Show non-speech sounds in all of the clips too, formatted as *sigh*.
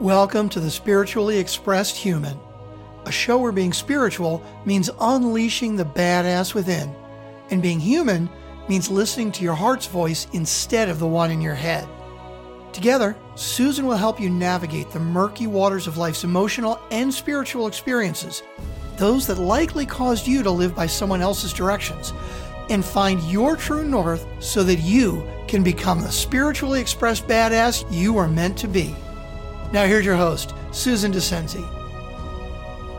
Welcome to the Spiritually Expressed Human, a show where being spiritual means unleashing the badass within, and being human means listening to your heart's voice instead of the one in your head. Together, Susan will help you navigate the murky waters of life's emotional and spiritual experiences, those that likely caused you to live by someone else's directions, and find your true north so that you can become the spiritually expressed badass you are meant to be. Now, here's your host, Susan Dascenzi.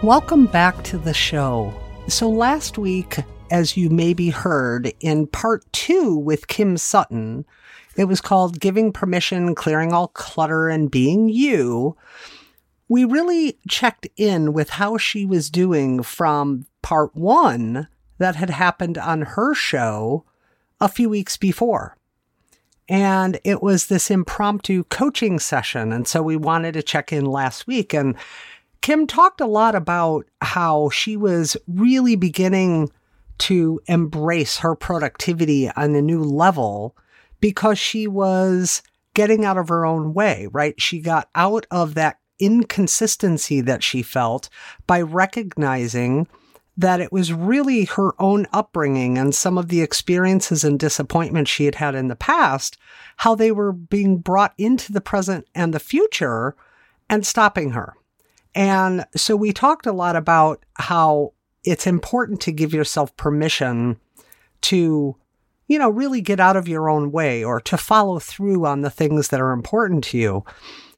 Welcome back to the show. So, last week, as you maybe heard in part two with Kim Sutton, it was called Giving Permission, Clearing All Clutter, and Being You. We really checked in with how she was doing from part one that had happened on her show a few weeks before. And it was this impromptu coaching session. And so we wanted to check in last week. And Kim talked a lot about how she was really beginning to embrace her productivity on a new level because she was getting out of her own way, right? She got out of that inconsistency that she felt by recognizing that it was really her own upbringing and some of the experiences and disappointments she had had in the past, how they were being brought into the present and the future and stopping her. And so we talked a lot about how it's important to give yourself permission to, you know, really get out of your own way or to follow through on the things that are important to you.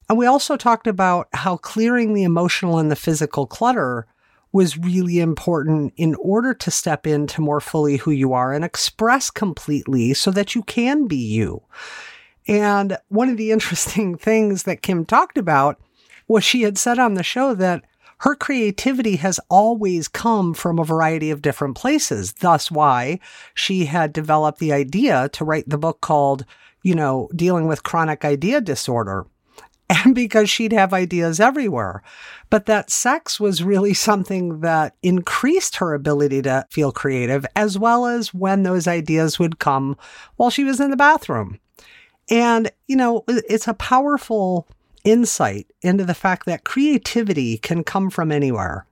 And we also talked about how clearing the emotional and the physical clutter was really important in order to step into more fully who you are and express completely so that you can be you. And one of the *laughs* interesting things that Kim talked about was she had said on the show that her creativity has always come from a variety of different places. Thus, why she had developed the idea to write the book called, you know, Dealing with Chronic Idea Disorder and because she'd have ideas everywhere. But that sex was really something that increased her ability to feel creative, as well as when those ideas would come while she was in the bathroom. And, you know, it's a powerful insight into the fact that creativity can come from anywhere.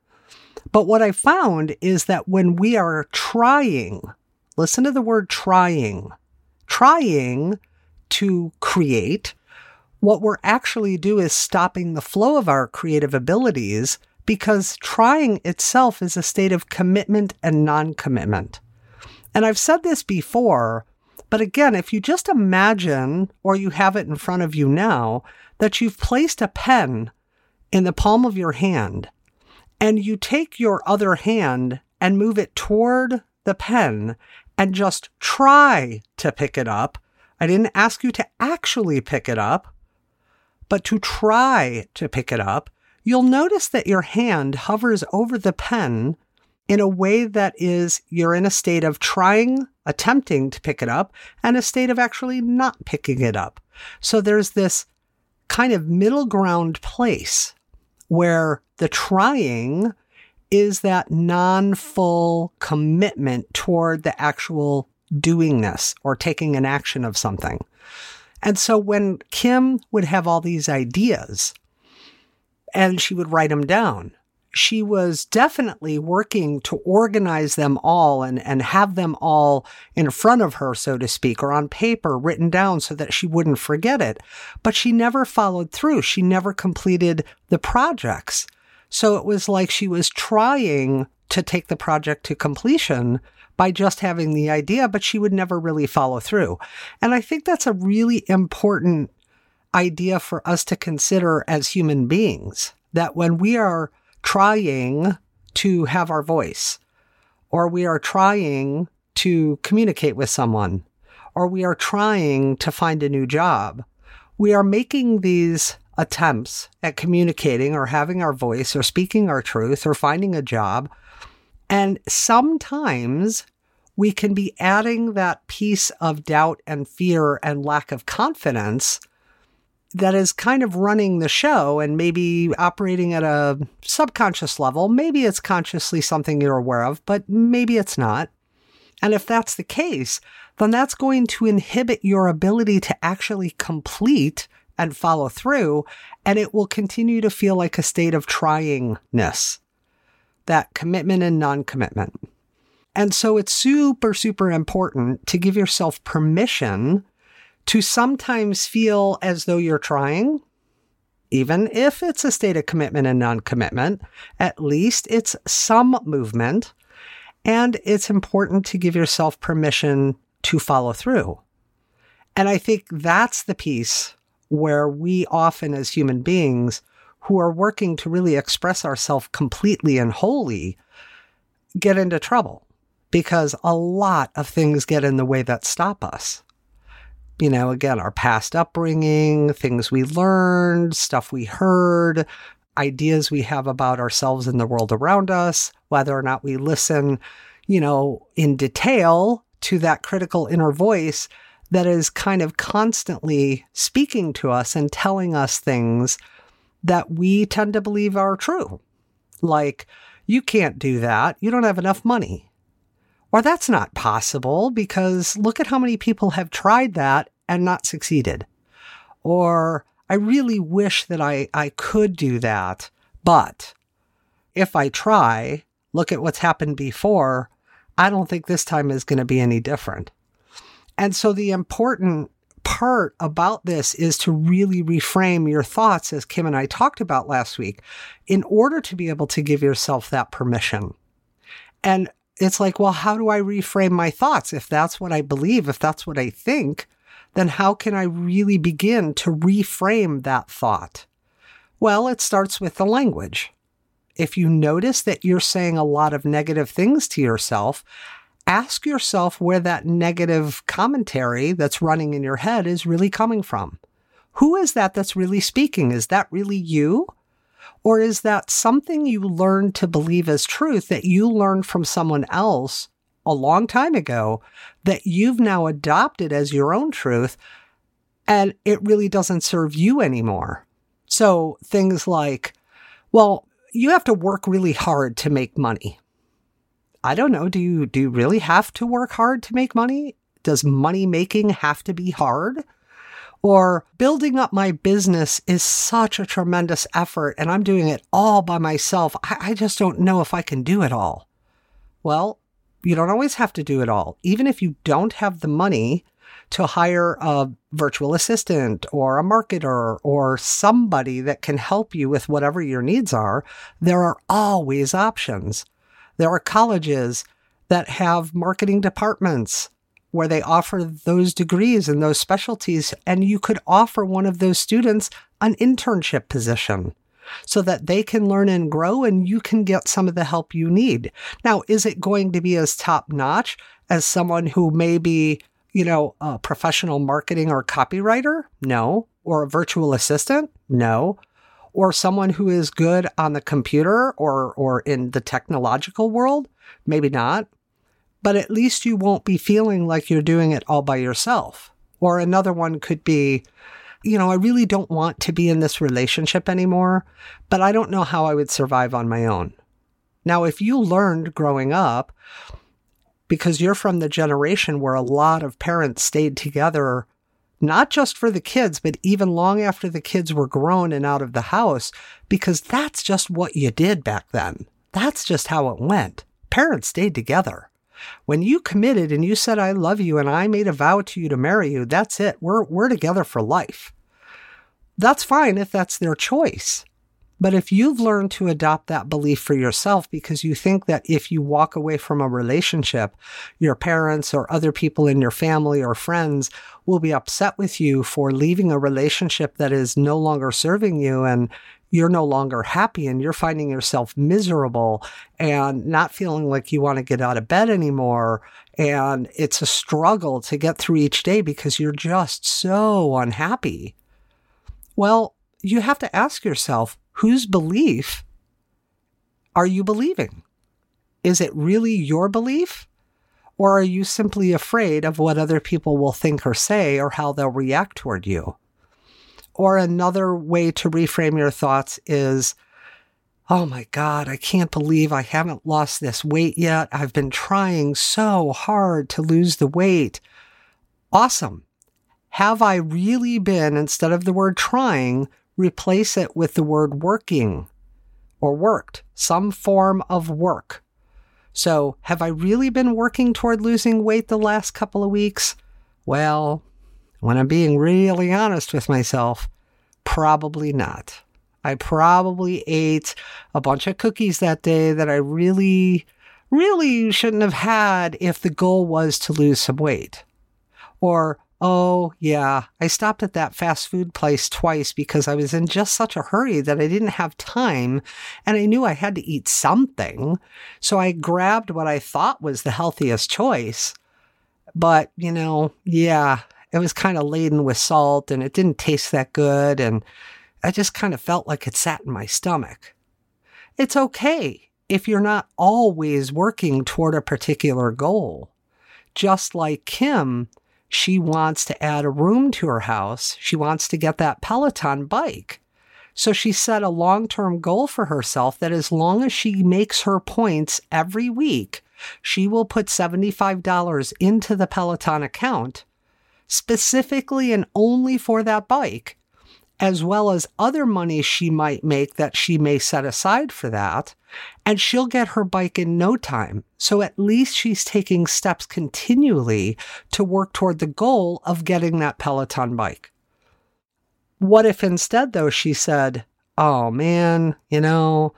But what I found is that when we are trying, listen to the word trying, trying to create, what we're actually do is stopping the flow of our creative abilities because trying itself is a state of commitment and non-commitment. And I've said this before, but again, if you just imagine or you have it in front of you now that you've placed a pen in the palm of your hand and you take your other hand and move it toward the pen and just try to pick it up. I didn't ask you to actually pick it up but to try to pick it up, you'll notice that your hand hovers over the pen in a way that is you're in a state of trying, attempting to pick it up, and a state of actually not picking it up. So there's this kind of middle ground place where the trying is that non full commitment toward the actual doingness or taking an action of something. And so when Kim would have all these ideas and she would write them down, she was definitely working to organize them all and, and have them all in front of her, so to speak, or on paper written down so that she wouldn't forget it. But she never followed through. She never completed the projects. So it was like she was trying to take the project to completion, by just having the idea, but she would never really follow through. And I think that's a really important idea for us to consider as human beings that when we are trying to have our voice, or we are trying to communicate with someone, or we are trying to find a new job, we are making these attempts at communicating or having our voice or speaking our truth or finding a job and sometimes we can be adding that piece of doubt and fear and lack of confidence that is kind of running the show and maybe operating at a subconscious level. Maybe it's consciously something you're aware of, but maybe it's not. And if that's the case, then that's going to inhibit your ability to actually complete and follow through, and it will continue to feel like a state of tryingness, that commitment and non commitment. And so it's super, super important to give yourself permission to sometimes feel as though you're trying, even if it's a state of commitment and non commitment, at least it's some movement. And it's important to give yourself permission to follow through. And I think that's the piece where we often, as human beings who are working to really express ourselves completely and wholly, get into trouble because a lot of things get in the way that stop us. You know, again, our past upbringing, things we learned, stuff we heard, ideas we have about ourselves and the world around us, whether or not we listen, you know, in detail to that critical inner voice that is kind of constantly speaking to us and telling us things that we tend to believe are true. Like, you can't do that. You don't have enough money. Or that's not possible because look at how many people have tried that and not succeeded. Or I really wish that I, I could do that, but if I try, look at what's happened before. I don't think this time is going to be any different. And so the important part about this is to really reframe your thoughts, as Kim and I talked about last week, in order to be able to give yourself that permission. And it's like, well, how do I reframe my thoughts? If that's what I believe, if that's what I think, then how can I really begin to reframe that thought? Well, it starts with the language. If you notice that you're saying a lot of negative things to yourself, ask yourself where that negative commentary that's running in your head is really coming from. Who is that that's really speaking? Is that really you? Or is that something you learned to believe as truth that you learned from someone else a long time ago that you've now adopted as your own truth and it really doesn't serve you anymore? So things like, well, you have to work really hard to make money. I don't know. Do you do you really have to work hard to make money? Does money making have to be hard? Or building up my business is such a tremendous effort and I'm doing it all by myself. I, I just don't know if I can do it all. Well, you don't always have to do it all. Even if you don't have the money to hire a virtual assistant or a marketer or somebody that can help you with whatever your needs are, there are always options. There are colleges that have marketing departments where they offer those degrees and those specialties, and you could offer one of those students an internship position so that they can learn and grow and you can get some of the help you need. Now, is it going to be as top notch as someone who may be, you know, a professional marketing or copywriter? No. Or a virtual assistant? No or someone who is good on the computer or, or in the technological world? Maybe not. But at least you won't be feeling like you're doing it all by yourself. Or another one could be, you know, I really don't want to be in this relationship anymore, but I don't know how I would survive on my own. Now, if you learned growing up, because you're from the generation where a lot of parents stayed together not just for the kids, but even long after the kids were grown and out of the house, because that's just what you did back then. That's just how it went. Parents stayed together. When you committed and you said, I love you and I made a vow to you to marry you, that's it. We're, we're together for life. That's fine if that's their choice. But if you've learned to adopt that belief for yourself because you think that if you walk away from a relationship, your parents or other people in your family or friends will be upset with you for leaving a relationship that is no longer serving you and you're no longer happy and you're finding yourself miserable and not feeling like you want to get out of bed anymore. And it's a struggle to get through each day because you're just so unhappy. Well, you have to ask yourself, whose belief are you believing? Is it really your belief? Or are you simply afraid of what other people will think or say or how they'll react toward you? Or another way to reframe your thoughts is, Oh my God, I can't believe I haven't lost this weight yet. I've been trying so hard to lose the weight. Awesome. have I really been, instead of the word trying, replace it with the word working or worked, some form of work. So, have I really been working toward losing weight the last couple of weeks? Well, when I'm being really honest with myself, probably not. I probably ate a bunch of cookies that day that I really, really shouldn't have had if the goal was to lose some weight. Or, oh, yeah, I stopped at that fast food place twice because I was in just such a hurry that I didn't have time and I knew I had to eat something. So I grabbed what I thought was the healthiest choice. But, you know, yeah, it was kind of laden with salt and it didn't taste that good. And I just kind of felt like it sat in my stomach. It's okay if you're not always working toward a particular goal. Just like Kim, she wants to add a room to her house. She wants to get that Peloton bike. So she set a long term goal for herself that as long as she makes her points every week, she will put $75 into the Peloton account specifically and only for that bike, as well as other money she might make that she may set aside for that. And she'll get her bike in no time. So at least she's taking steps continually to work toward the goal of getting that Peloton bike. What if instead, though, she said, Oh man, you know,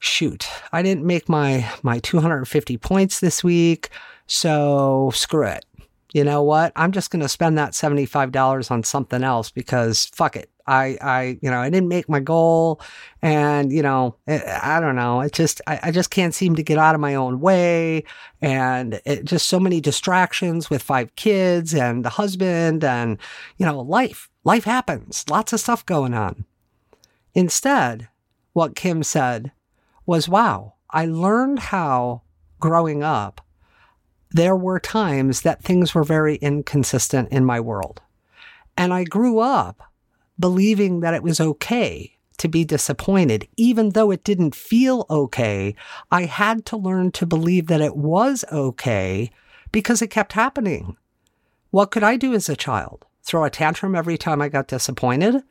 shoot, I didn't make my, my 250 points this week. So screw it you know what? I'm just going to spend that $75 on something else because fuck it. I, I, you know, I didn't make my goal and, you know, it, I don't know. It just, I, I just can't seem to get out of my own way. And it, just so many distractions with five kids and the husband and, you know, life, life happens, lots of stuff going on. Instead, what Kim said was, wow, I learned how growing up there were times that things were very inconsistent in my world. And I grew up believing that it was okay to be disappointed. Even though it didn't feel okay, I had to learn to believe that it was okay because it kept happening. What could I do as a child? Throw a tantrum every time I got disappointed?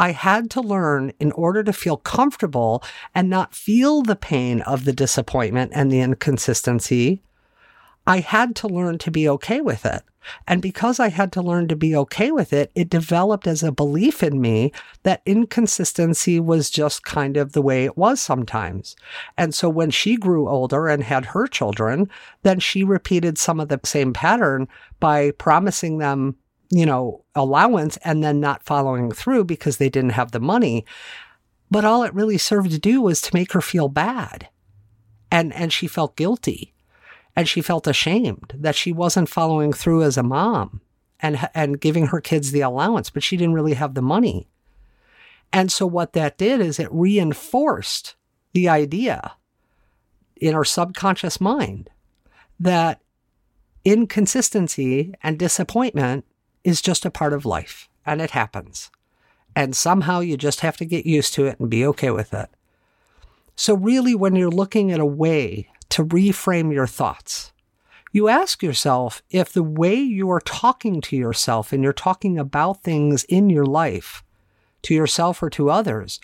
I had to learn in order to feel comfortable and not feel the pain of the disappointment and the inconsistency I had to learn to be okay with it. And because I had to learn to be okay with it, it developed as a belief in me that inconsistency was just kind of the way it was sometimes. And so when she grew older and had her children, then she repeated some of the same pattern by promising them, you know, allowance and then not following through because they didn't have the money. But all it really served to do was to make her feel bad. And, and she felt guilty and she felt ashamed that she wasn't following through as a mom and and giving her kids the allowance, but she didn't really have the money. And so what that did is it reinforced the idea in her subconscious mind that inconsistency and disappointment is just a part of life and it happens. And somehow you just have to get used to it and be okay with it. So, really, when you're looking at a way to reframe your thoughts. You ask yourself if the way you are talking to yourself and you're talking about things in your life, to yourself or to others,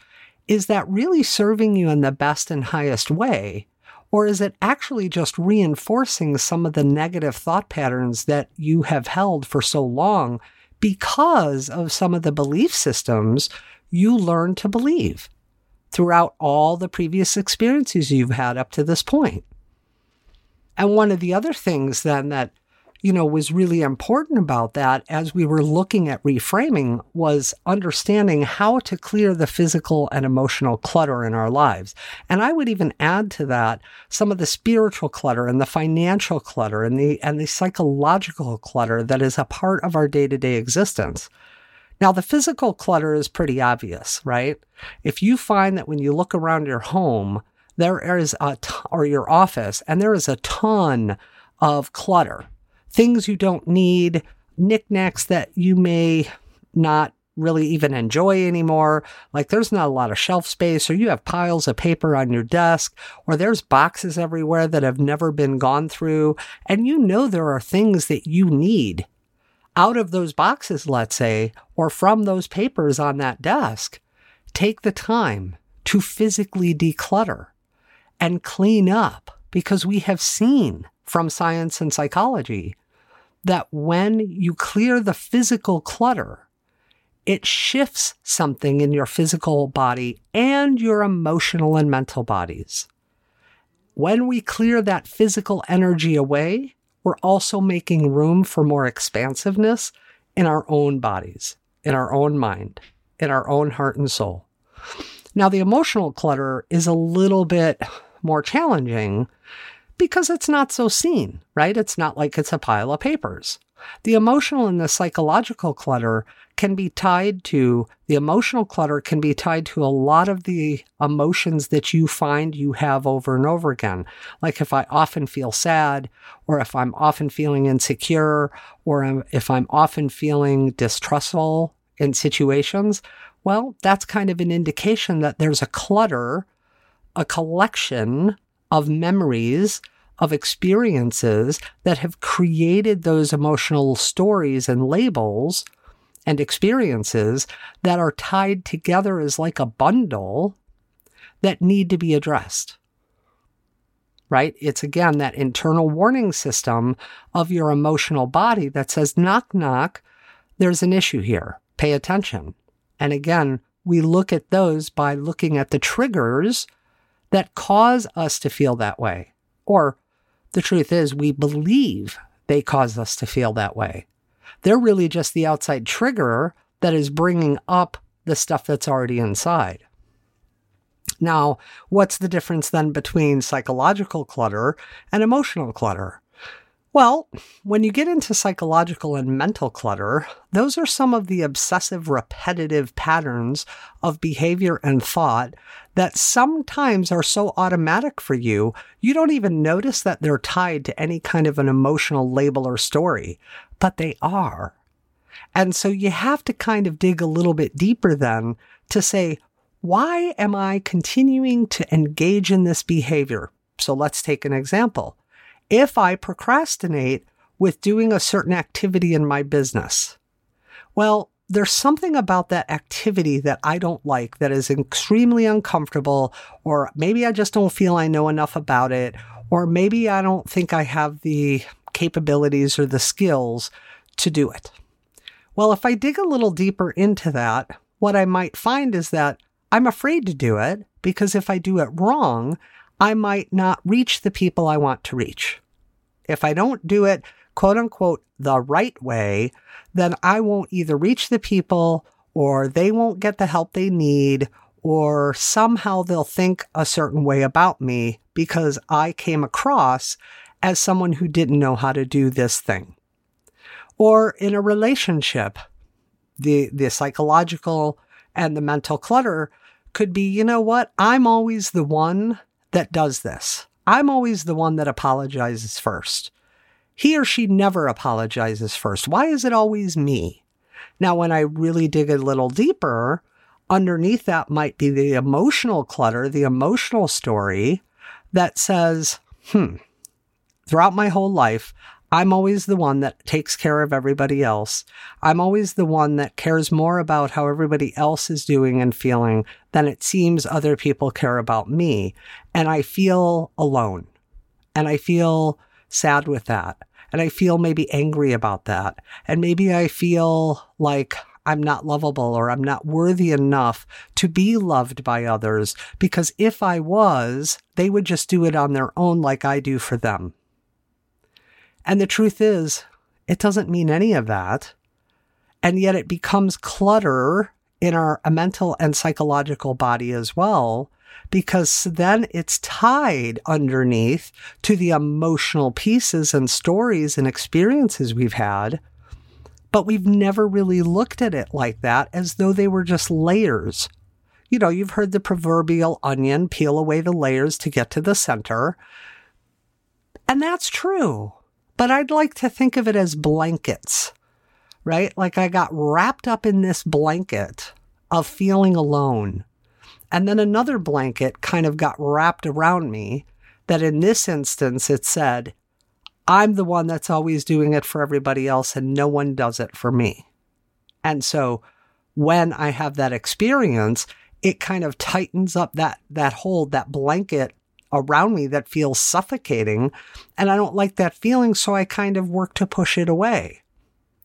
is that really serving you in the best and highest way? Or is it actually just reinforcing some of the negative thought patterns that you have held for so long because of some of the belief systems you learned to believe throughout all the previous experiences you've had up to this point? And one of the other things then that, you know, was really important about that as we were looking at reframing was understanding how to clear the physical and emotional clutter in our lives. And I would even add to that some of the spiritual clutter and the financial clutter and the, and the psychological clutter that is a part of our day to day existence. Now, the physical clutter is pretty obvious, right? If you find that when you look around your home, there is a t- or your office, and there is a ton of clutter, things you don't need, knickknacks that you may not really even enjoy anymore. Like there's not a lot of shelf space, or you have piles of paper on your desk, or there's boxes everywhere that have never been gone through, and you know there are things that you need. out of those boxes, let's say, or from those papers on that desk, take the time to physically declutter and clean up because we have seen from science and psychology that when you clear the physical clutter, it shifts something in your physical body and your emotional and mental bodies. When we clear that physical energy away, we're also making room for more expansiveness in our own bodies, in our own mind, in our own heart and soul. Now, the emotional clutter is a little bit more challenging because it's not so seen, right? It's not like it's a pile of papers. The emotional and the psychological clutter can be tied to the emotional clutter can be tied to a lot of the emotions that you find you have over and over again. Like if I often feel sad, or if I'm often feeling insecure, or if I'm often feeling distrustful in situations, well, that's kind of an indication that there's a clutter, a collection of memories of experiences that have created those emotional stories and labels and experiences that are tied together as like a bundle that need to be addressed. Right? It's again that internal warning system of your emotional body that says, knock, knock, there's an issue here. Pay attention. And again, we look at those by looking at the triggers that cause us to feel that way. Or the truth is, we believe they cause us to feel that way. They're really just the outside trigger that is bringing up the stuff that's already inside. Now, what's the difference then between psychological clutter and emotional clutter? Well, when you get into psychological and mental clutter, those are some of the obsessive, repetitive patterns of behavior and thought that sometimes are so automatic for you, you don't even notice that they're tied to any kind of an emotional label or story, but they are. And so you have to kind of dig a little bit deeper then to say, why am I continuing to engage in this behavior? So let's take an example if I procrastinate with doing a certain activity in my business. Well, there's something about that activity that I don't like that is extremely uncomfortable, or maybe I just don't feel I know enough about it, or maybe I don't think I have the capabilities or the skills to do it. Well, if I dig a little deeper into that, what I might find is that I'm afraid to do it because if I do it wrong, I might not reach the people I want to reach. If I don't do it, quote unquote, the right way, then I won't either reach the people or they won't get the help they need or somehow they'll think a certain way about me because I came across as someone who didn't know how to do this thing. Or in a relationship, the, the psychological and the mental clutter could be, you know what? I'm always the one that does this. I'm always the one that apologizes first. He or she never apologizes first. Why is it always me? Now, when I really dig a little deeper, underneath that might be the emotional clutter, the emotional story that says, hmm, throughout my whole life, I'm always the one that takes care of everybody else. I'm always the one that cares more about how everybody else is doing and feeling than it seems other people care about me. And I feel alone. And I feel sad with that. And I feel maybe angry about that. And maybe I feel like I'm not lovable or I'm not worthy enough to be loved by others because if I was, they would just do it on their own like I do for them. And the truth is, it doesn't mean any of that. And yet it becomes clutter in our uh, mental and psychological body as well, because then it's tied underneath to the emotional pieces and stories and experiences we've had. But we've never really looked at it like that as though they were just layers. You know, you've heard the proverbial onion peel away the layers to get to the center. And that's true but I'd like to think of it as blankets, right? Like I got wrapped up in this blanket of feeling alone. And then another blanket kind of got wrapped around me that in this instance it said, I'm the one that's always doing it for everybody else and no one does it for me. And so when I have that experience, it kind of tightens up that, that hold, that blanket around me that feels suffocating. And I don't like that feeling. So I kind of work to push it away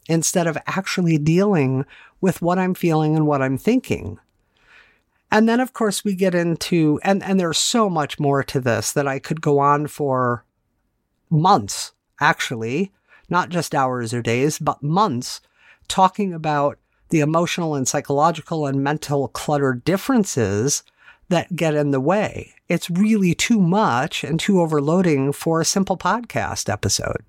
instead of actually dealing with what I'm feeling and what I'm thinking. And then, of course, we get into, and, and there's so much more to this that I could go on for months, actually, not just hours or days, but months, talking about the emotional and psychological and mental clutter differences that get in the way. It's really too much and too overloading for a simple podcast episode.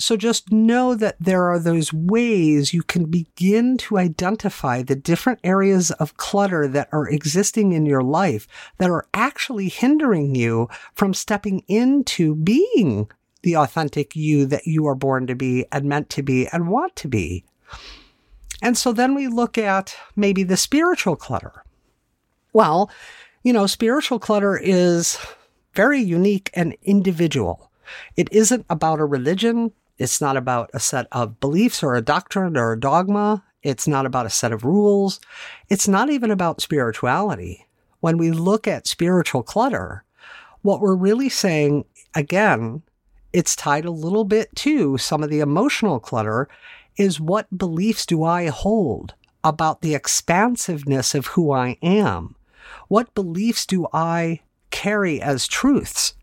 So just know that there are those ways you can begin to identify the different areas of clutter that are existing in your life that are actually hindering you from stepping into being the authentic you that you are born to be and meant to be and want to be. And so then we look at maybe the spiritual clutter. Well, you know, spiritual clutter is very unique and individual. It isn't about a religion. It's not about a set of beliefs or a doctrine or a dogma. It's not about a set of rules. It's not even about spirituality. When we look at spiritual clutter, what we're really saying, again, it's tied a little bit to some of the emotional clutter is what beliefs do I hold about the expansiveness of who I am? What beliefs do I carry as truths?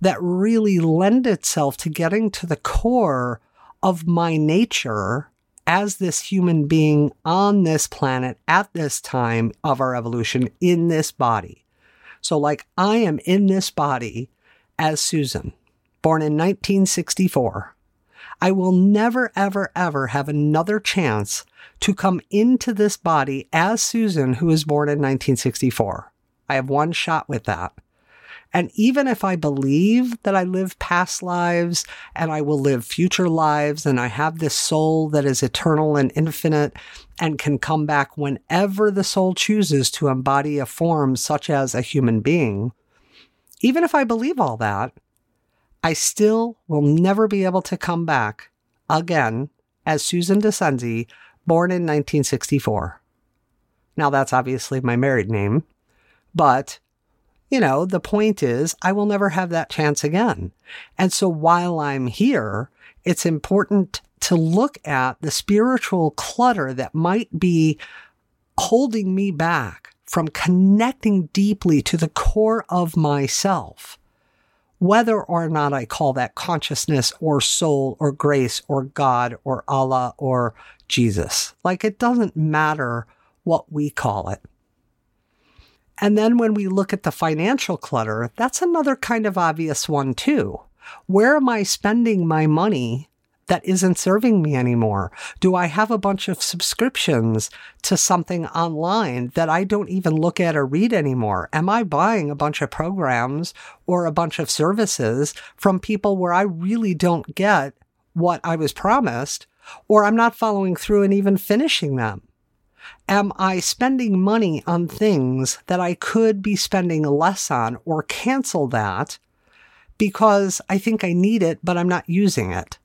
that really lend itself to getting to the core of my nature as this human being on this planet at this time of our evolution in this body. So, like, I am in this body as Susan, born in 1964. I will never, ever, ever have another chance to come into this body as Susan, who was born in 1964. I have one shot with that. And even if I believe that I live past lives and I will live future lives and I have this soul that is eternal and infinite and can come back whenever the soul chooses to embody a form such as a human being, even if I believe all that, I still will never be able to come back again as Susan Dascenzi, born in 1964. Now, that's obviously my married name, but you know, the point is I will never have that chance again. And so while I'm here, it's important to look at the spiritual clutter that might be holding me back from connecting deeply to the core of myself. Whether or not I call that consciousness or soul or grace or God or Allah or Jesus. Like it doesn't matter what we call it. And then when we look at the financial clutter, that's another kind of obvious one too. Where am I spending my money that isn't serving me anymore? Do I have a bunch of subscriptions to something online that I don't even look at or read anymore? Am I buying a bunch of programs or a bunch of services from people where I really don't get what I was promised or I'm not following through and even finishing them? am I spending money on things that I could be spending less on or cancel that because I think I need it, but I'm not using it?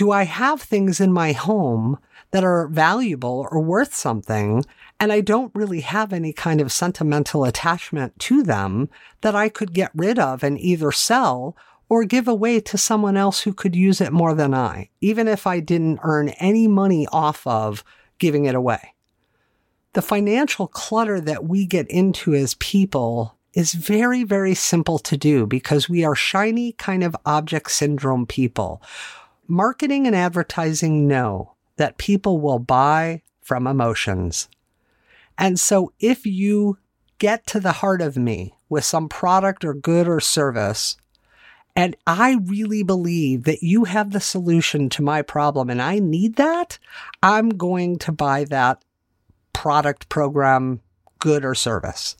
Do I have things in my home that are valuable or worth something and I don't really have any kind of sentimental attachment to them that I could get rid of and either sell or give away to someone else who could use it more than I, even if I didn't earn any money off of giving it away the financial clutter that we get into as people is very, very simple to do because we are shiny kind of object syndrome people. Marketing and advertising know that people will buy from emotions. And so if you get to the heart of me with some product or good or service, and I really believe that you have the solution to my problem and I need that, I'm going to buy that product, program, good, or service.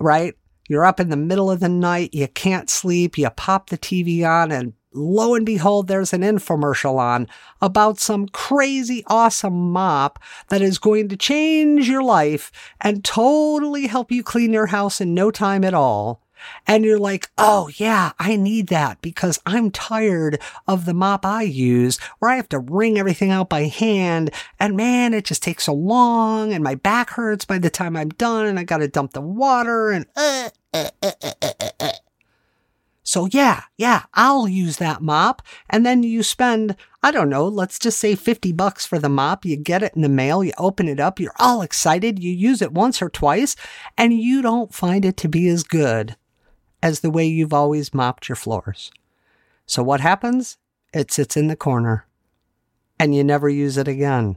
Right? You're up in the middle of the night, you can't sleep, you pop the TV on, and lo and behold, there's an infomercial on about some crazy awesome mop that is going to change your life and totally help you clean your house in no time at all. And you're like, oh yeah, I need that because I'm tired of the mop I use where I have to wring everything out by hand. And man, it just takes so long and my back hurts by the time I'm done and I got to dump the water and uh, uh, uh, uh, uh, uh. So yeah, yeah, I'll use that mop. And then you spend, I don't know, let's just say 50 bucks for the mop. You get it in the mail, you open it up, you're all excited, you use it once or twice, and you don't find it to be as good as the way you've always mopped your floors. So what happens? It sits in the corner and you never use it again.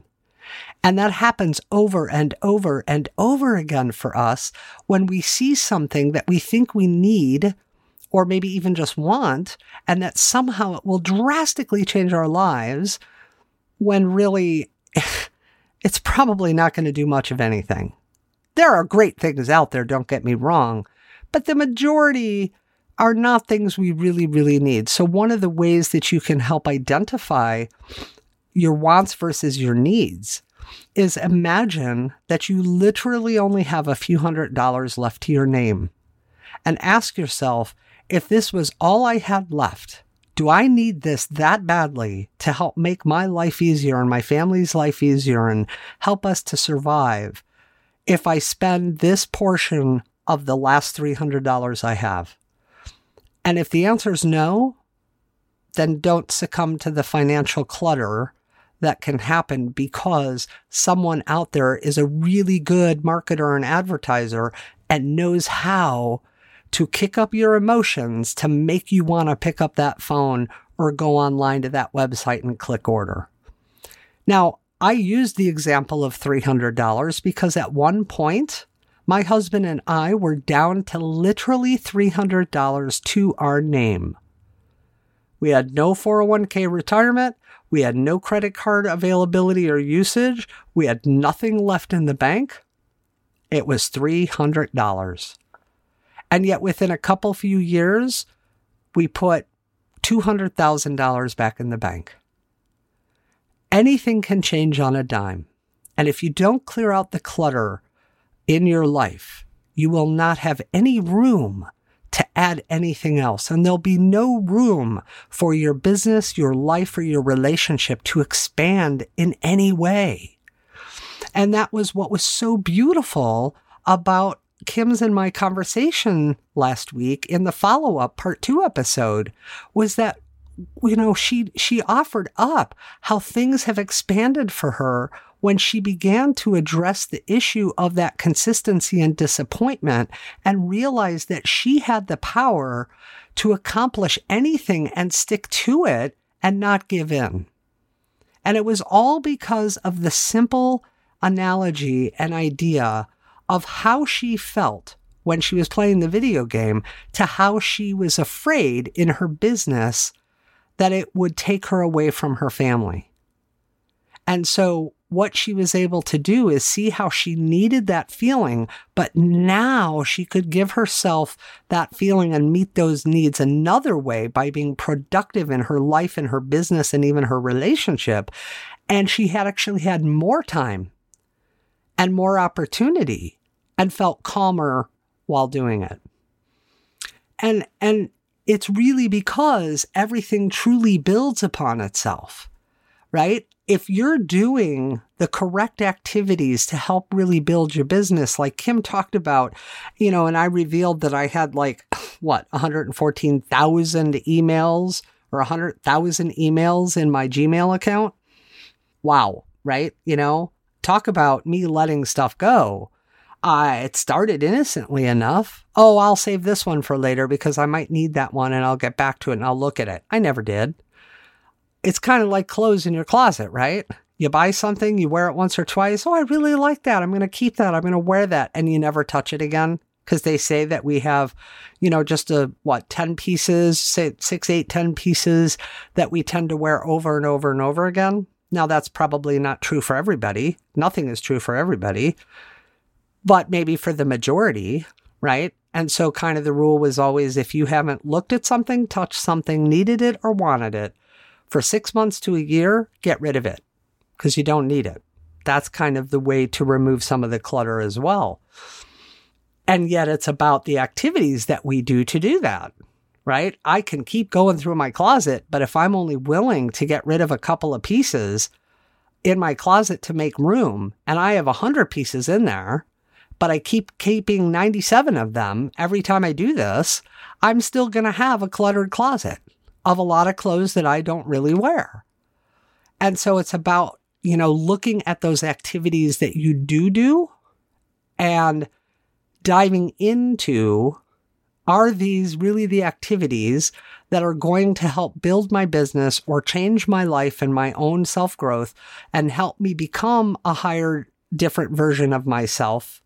And that happens over and over and over again for us when we see something that we think we need or maybe even just want, and that somehow it will drastically change our lives when really *laughs* it's probably not going to do much of anything. There are great things out there, don't get me wrong, but the majority are not things we really, really need. So, one of the ways that you can help identify your wants versus your needs is imagine that you literally only have a few hundred dollars left to your name and ask yourself if this was all I had left, do I need this that badly to help make my life easier and my family's life easier and help us to survive if I spend this portion of the last $300 I have? And if the answer is no, then don't succumb to the financial clutter that can happen because someone out there is a really good marketer and advertiser and knows how to kick up your emotions to make you want to pick up that phone or go online to that website and click order. Now, I used the example of $300 because at one point, my husband and I were down to literally $300 to our name. We had no 401k retirement. We had no credit card availability or usage. We had nothing left in the bank. It was $300. And yet within a couple few years, we put $200,000 back in the bank. Anything can change on a dime. And if you don't clear out the clutter in your life, you will not have any room to add anything else. And there'll be no room for your business, your life, or your relationship to expand in any way. And that was what was so beautiful about Kim's and my conversation last week in the follow up part two episode was that, you know, she, she offered up how things have expanded for her when she began to address the issue of that consistency and disappointment and realized that she had the power to accomplish anything and stick to it and not give in. And it was all because of the simple analogy and idea of how she felt when she was playing the video game to how she was afraid in her business that it would take her away from her family. And so what she was able to do is see how she needed that feeling, but now she could give herself that feeling and meet those needs another way by being productive in her life and her business and even her relationship. And she had actually had more time and more opportunity and felt calmer while doing it. And, and it's really because everything truly builds upon itself, right? If you're doing the correct activities to help really build your business, like Kim talked about, you know, and I revealed that I had like, *sniffs* what, 114,000 emails or 100,000 emails in my Gmail account. Wow, right? You know, talk about me letting stuff go. Uh, it started innocently enough. Oh, I'll save this one for later because I might need that one and I'll get back to it and I'll look at it. I never did. It's kind of like clothes in your closet, right? You buy something, you wear it once or twice. Oh, I really like that. I'm going to keep that. I'm going to wear that. And you never touch it again because they say that we have, you know, just a, what, 10 pieces, say six, eight, 10 pieces that we tend to wear over and over and over again. Now, that's probably not true for everybody. Nothing is true for everybody but maybe for the majority, right? And so, kind of the rule was always if you haven't looked at something, touched something, needed it, or wanted it for six months to a year, get rid of it because you don't need it. That's kind of the way to remove some of the clutter as well. And yet it's about the activities that we do to do that, right? I can keep going through my closet, but if I'm only willing to get rid of a couple of pieces in my closet to make room, and I have a hundred pieces in there, but I keep keeping 97 of them every time I do this, I'm still going to have a cluttered closet of a lot of clothes that I don't really wear. And so it's about, you know, looking at those activities that you do do and diving into are these really the activities that are going to help build my business or change my life and my own self growth and help me become a higher, different version of myself?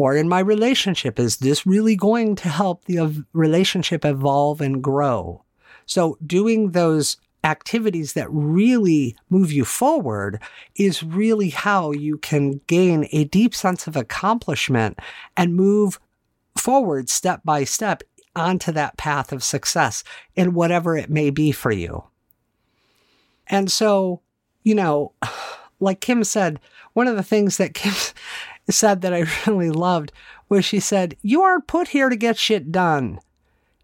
Or in my relationship, is this really going to help the relationship evolve and grow? So doing those activities that really move you forward is really how you can gain a deep sense of accomplishment and move forward step by step onto that path of success in whatever it may be for you. And so, you know, *sighs* like Kim said, one of the things that Kim *laughs* said that I *laughs* really loved was she said, You aren't put here to get shit done.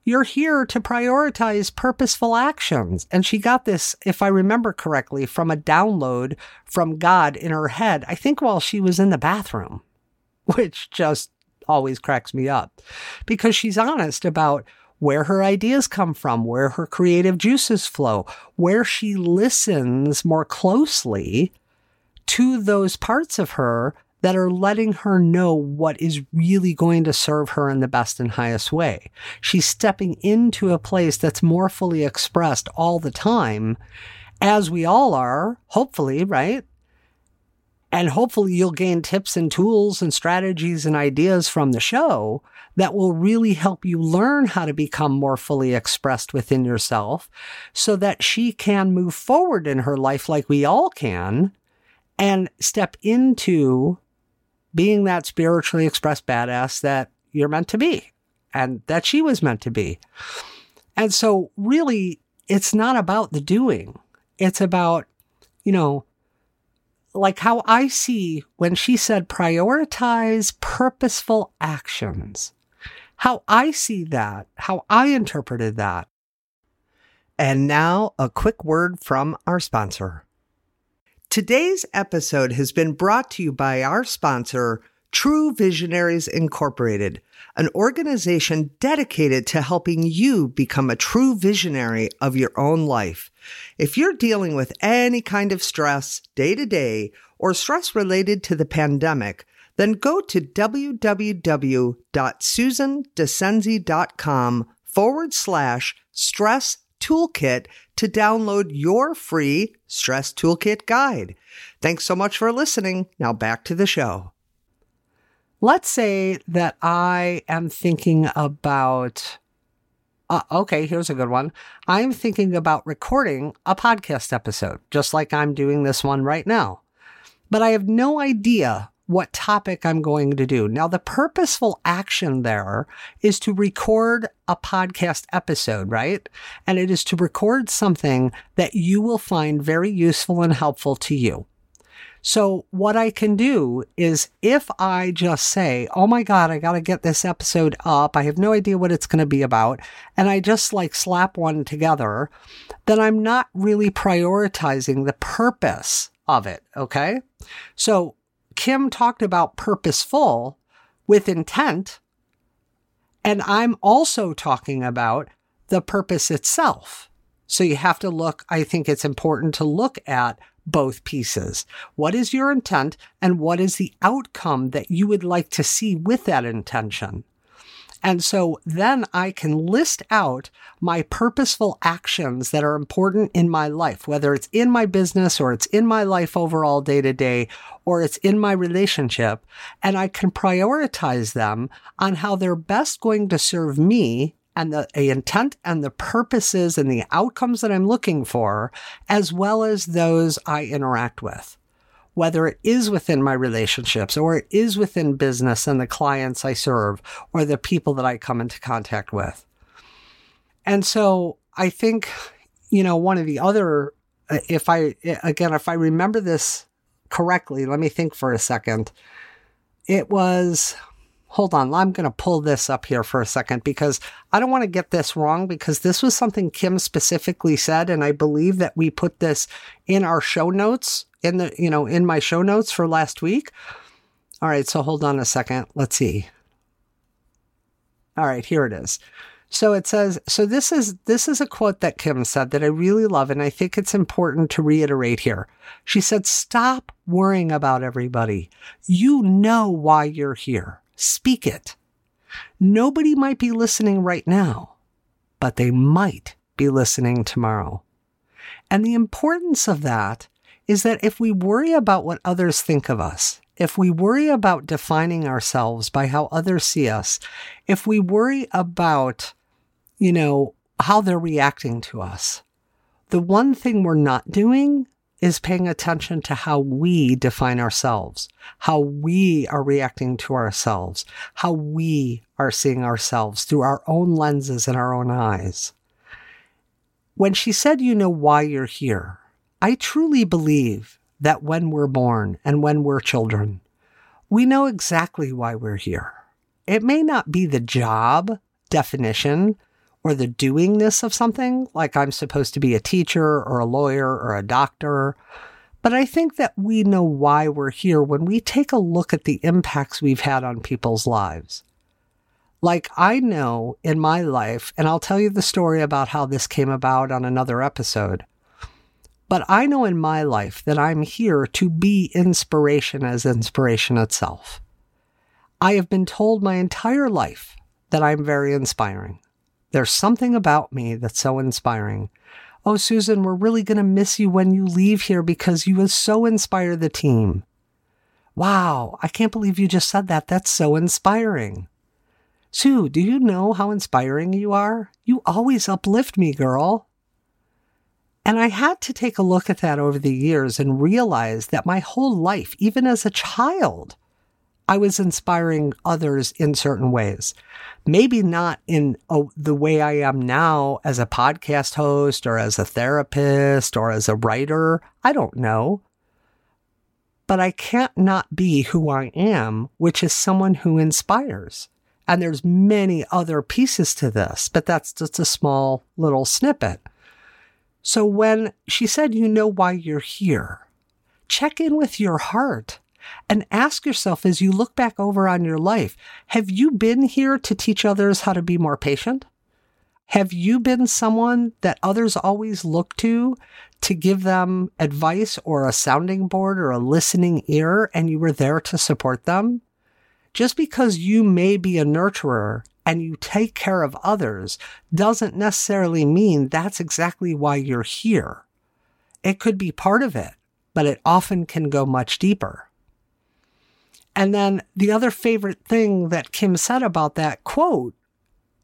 You're here to prioritize purposeful actions. And she got this, if I remember correctly, from a download from God in her head, I think while she was in the bathroom, *laughs* which just always cracks me up because she's honest about where her ideas come from, where her creative juices flow, where she listens more closely to those parts of her that are letting her know what is really going to serve her in the best and highest way. She's stepping into a place that's more fully expressed all the time, as we all are, hopefully, right? And hopefully you'll gain tips and tools and strategies and ideas from the show that will really help you learn how to become more fully expressed within yourself so that she can move forward in her life like we all can and step into being that spiritually expressed badass that you're meant to be and that she was meant to be. And so, really, it's not about the doing, it's about, you know, like how I see when she said prioritize purposeful actions, how I see that, how I interpreted that. And now a quick word from our sponsor. Today's episode has been brought to you by our sponsor, True Visionaries Incorporated, an organization dedicated to helping you become a true visionary of your own life. If you're dealing with any kind of stress day to day or stress related to the pandemic, then go to www.susandascenzi.com forward slash stress toolkit to download your free stress toolkit guide. Thanks so much for listening. Now back to the show. Let's say that I am thinking about uh, okay, here's a good one. I'm thinking about recording a podcast episode, just like I'm doing this one right now. But I have no idea what topic I'm going to do. Now, the purposeful action there is to record a podcast episode, right? And it is to record something that you will find very useful and helpful to you. So what I can do is if I just say, Oh my God, I got to get this episode up. I have no idea what it's going to be about. And I just like slap one together, then I'm not really prioritizing the purpose of it. Okay. So Kim talked about purposeful with intent. And I'm also talking about the purpose itself. So you have to look, I think it's important to look at both pieces. What is your intent and what is the outcome that you would like to see with that intention? And so then I can list out my purposeful actions that are important in my life, whether it's in my business or it's in my life overall day to day, or it's in my relationship. And I can prioritize them on how they're best going to serve me and the, intent and the purposes and the outcomes that I'm looking for, as well as those I interact with whether it is within my relationships or it is within business and the clients I serve or the people that I come into contact with. And so I think, you know, one of the other, uh, if I, again, if I remember this correctly, let me think for a second. It was, hold on. I'm going to pull this up here for a second because I don't want to get this wrong because this was something Kim specifically said. And I believe that we put this in our show notes in the, you know, in my show notes for last week. All right. So hold on a second. Let's see. All right. Here it is. So it says, so this is, this is a quote that Kim said that I really love. And I think it's important to reiterate here. She said, stop worrying about everybody. You know why you're here. Speak it. Nobody might be listening right now, but they might be listening tomorrow. And the importance of that is that if we worry about what others think of us, if we worry about defining ourselves by how others see us, if we worry about, you know, how they're reacting to us, the one thing we're not doing is paying attention to how we define ourselves, how we are reacting to ourselves, how we are seeing ourselves through our own lenses and our own eyes. When she said, You know why you're here, I truly believe that when we're born and when we're children, we know exactly why we're here. It may not be the job definition or the doingness of something, like I'm supposed to be a teacher or a lawyer or a doctor, but I think that we know why we're here when we take a look at the impacts we've had on people's lives. Like I know in my life, and I'll tell you the story about how this came about on another episode. But I know in my life that I'm here to be inspiration as inspiration itself. I have been told my entire life that I'm very inspiring. There's something about me that's so inspiring. Oh, Susan, we're really going to miss you when you leave here because you so inspired the team. Wow, I can't believe you just said that. That's so inspiring. Sue, do you know how inspiring you are? You always uplift me, girl. And I had to take a look at that over the years and realize that my whole life, even as a child, I was inspiring others in certain ways. Maybe not in a, the way I am now as a podcast host or as a therapist or as a writer. I don't know. But I can't not be who I am, which is someone who inspires. And there's many other pieces to this, but that's just a small little snippet. So when she said, you know why you're here, check in with your heart and ask yourself as you look back over on your life, have you been here to teach others how to be more patient? Have you been someone that others always look to to give them advice or a sounding board or a listening ear and you were there to support them? Just because you may be a nurturer and you take care of others doesn't necessarily mean that's exactly why you're here. It could be part of it, but it often can go much deeper. And then the other favorite thing that Kim said about that quote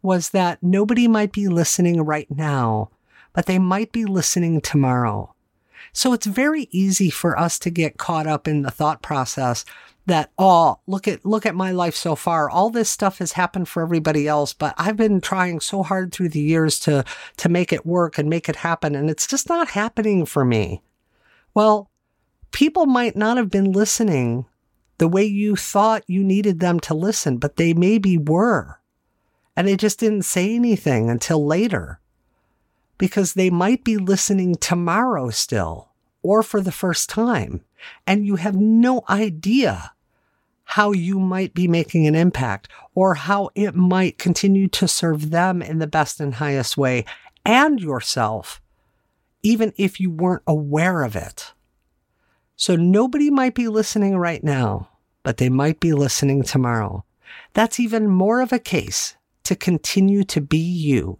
was that nobody might be listening right now, but they might be listening tomorrow. So it's very easy for us to get caught up in the thought process that oh look at look at my life so far all this stuff has happened for everybody else but i've been trying so hard through the years to to make it work and make it happen and it's just not happening for me well people might not have been listening the way you thought you needed them to listen but they maybe were. And they just didn't say anything until later. Because they might be listening tomorrow still or for the first time. And you have no idea how you might be making an impact or how it might continue to serve them in the best and highest way and yourself, even if you weren't aware of it. So nobody might be listening right now, but they might be listening tomorrow. That's even more of a case to continue to be you,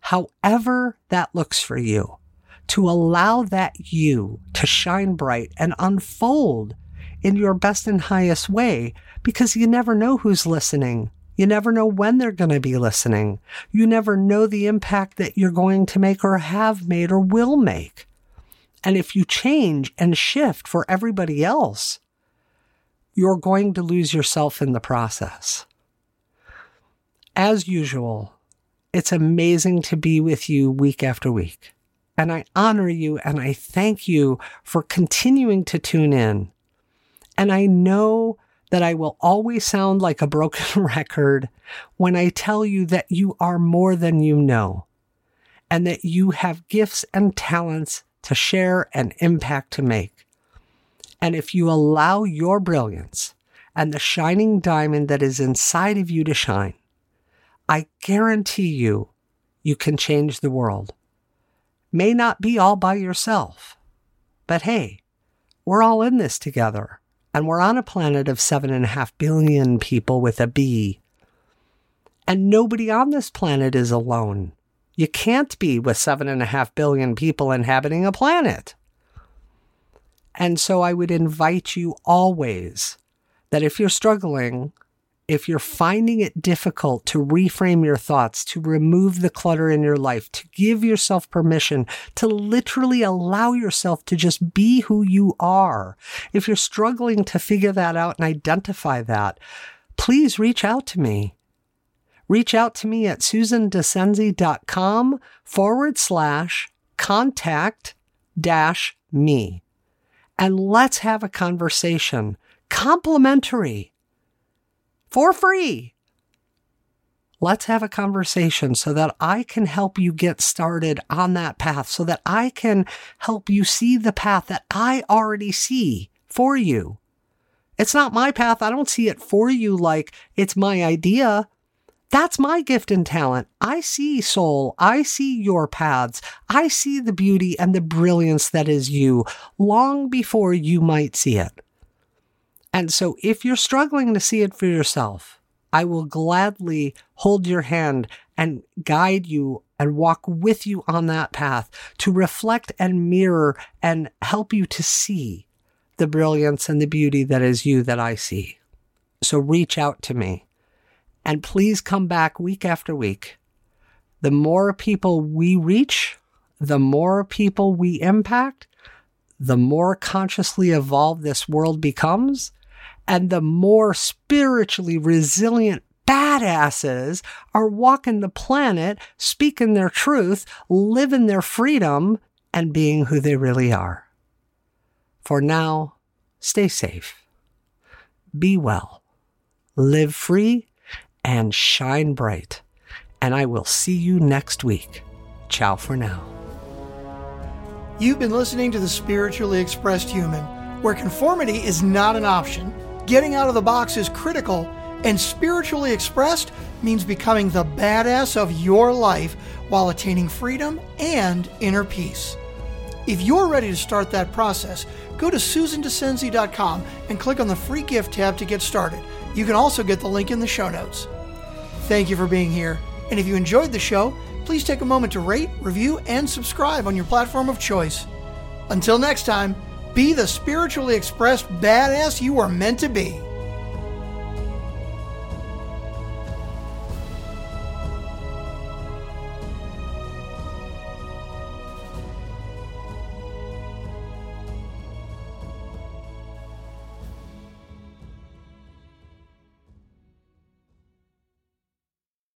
however that looks for you to allow that you to shine bright and unfold in your best and highest way because you never know who's listening. You never know when they're going to be listening. You never know the impact that you're going to make or have made or will make. And if you change and shift for everybody else, you're going to lose yourself in the process. As usual, it's amazing to be with you week after week and I honor you and I thank you for continuing to tune in. And I know that I will always sound like a broken *laughs* record when I tell you that you are more than you know and that you have gifts and talents to share and impact to make. And if you allow your brilliance and the shining diamond that is inside of you to shine, I guarantee you, you can change the world. May not be all by yourself, but hey, we're all in this together, and we're on a planet of seven and a half billion people with a B. And nobody on this planet is alone. You can't be with seven and a half billion people inhabiting a planet. And so I would invite you always that if you're struggling, if you're finding it difficult to reframe your thoughts, to remove the clutter in your life, to give yourself permission to literally allow yourself to just be who you are, if you're struggling to figure that out and identify that, please reach out to me. Reach out to me at susandascenzi.com forward slash contact dash me. And let's have a conversation. Complimentary for free. Let's have a conversation so that I can help you get started on that path, so that I can help you see the path that I already see for you. It's not my path. I don't see it for you like it's my idea. That's my gift and talent. I see soul. I see your paths. I see the beauty and the brilliance that is you long before you might see it. And so if you're struggling to see it for yourself, I will gladly hold your hand and guide you and walk with you on that path to reflect and mirror and help you to see the brilliance and the beauty that is you that I see. So reach out to me and please come back week after week. The more people we reach, the more people we impact, the more consciously evolved this world becomes, and the more spiritually resilient badasses are walking the planet, speaking their truth, living their freedom, and being who they really are. For now, stay safe, be well, live free, and shine bright. And I will see you next week. Ciao for now. You've been listening to The Spiritually Expressed Human, where conformity is not an option Getting out of the box is critical, and spiritually expressed means becoming the badass of your life while attaining freedom and inner peace. If you're ready to start that process, go to susandascenzi.com and click on the free gift tab to get started. You can also get the link in the show notes. Thank you for being here, and if you enjoyed the show, please take a moment to rate, review, and subscribe on your platform of choice. Until next time, be the spiritually expressed badass you are meant to be.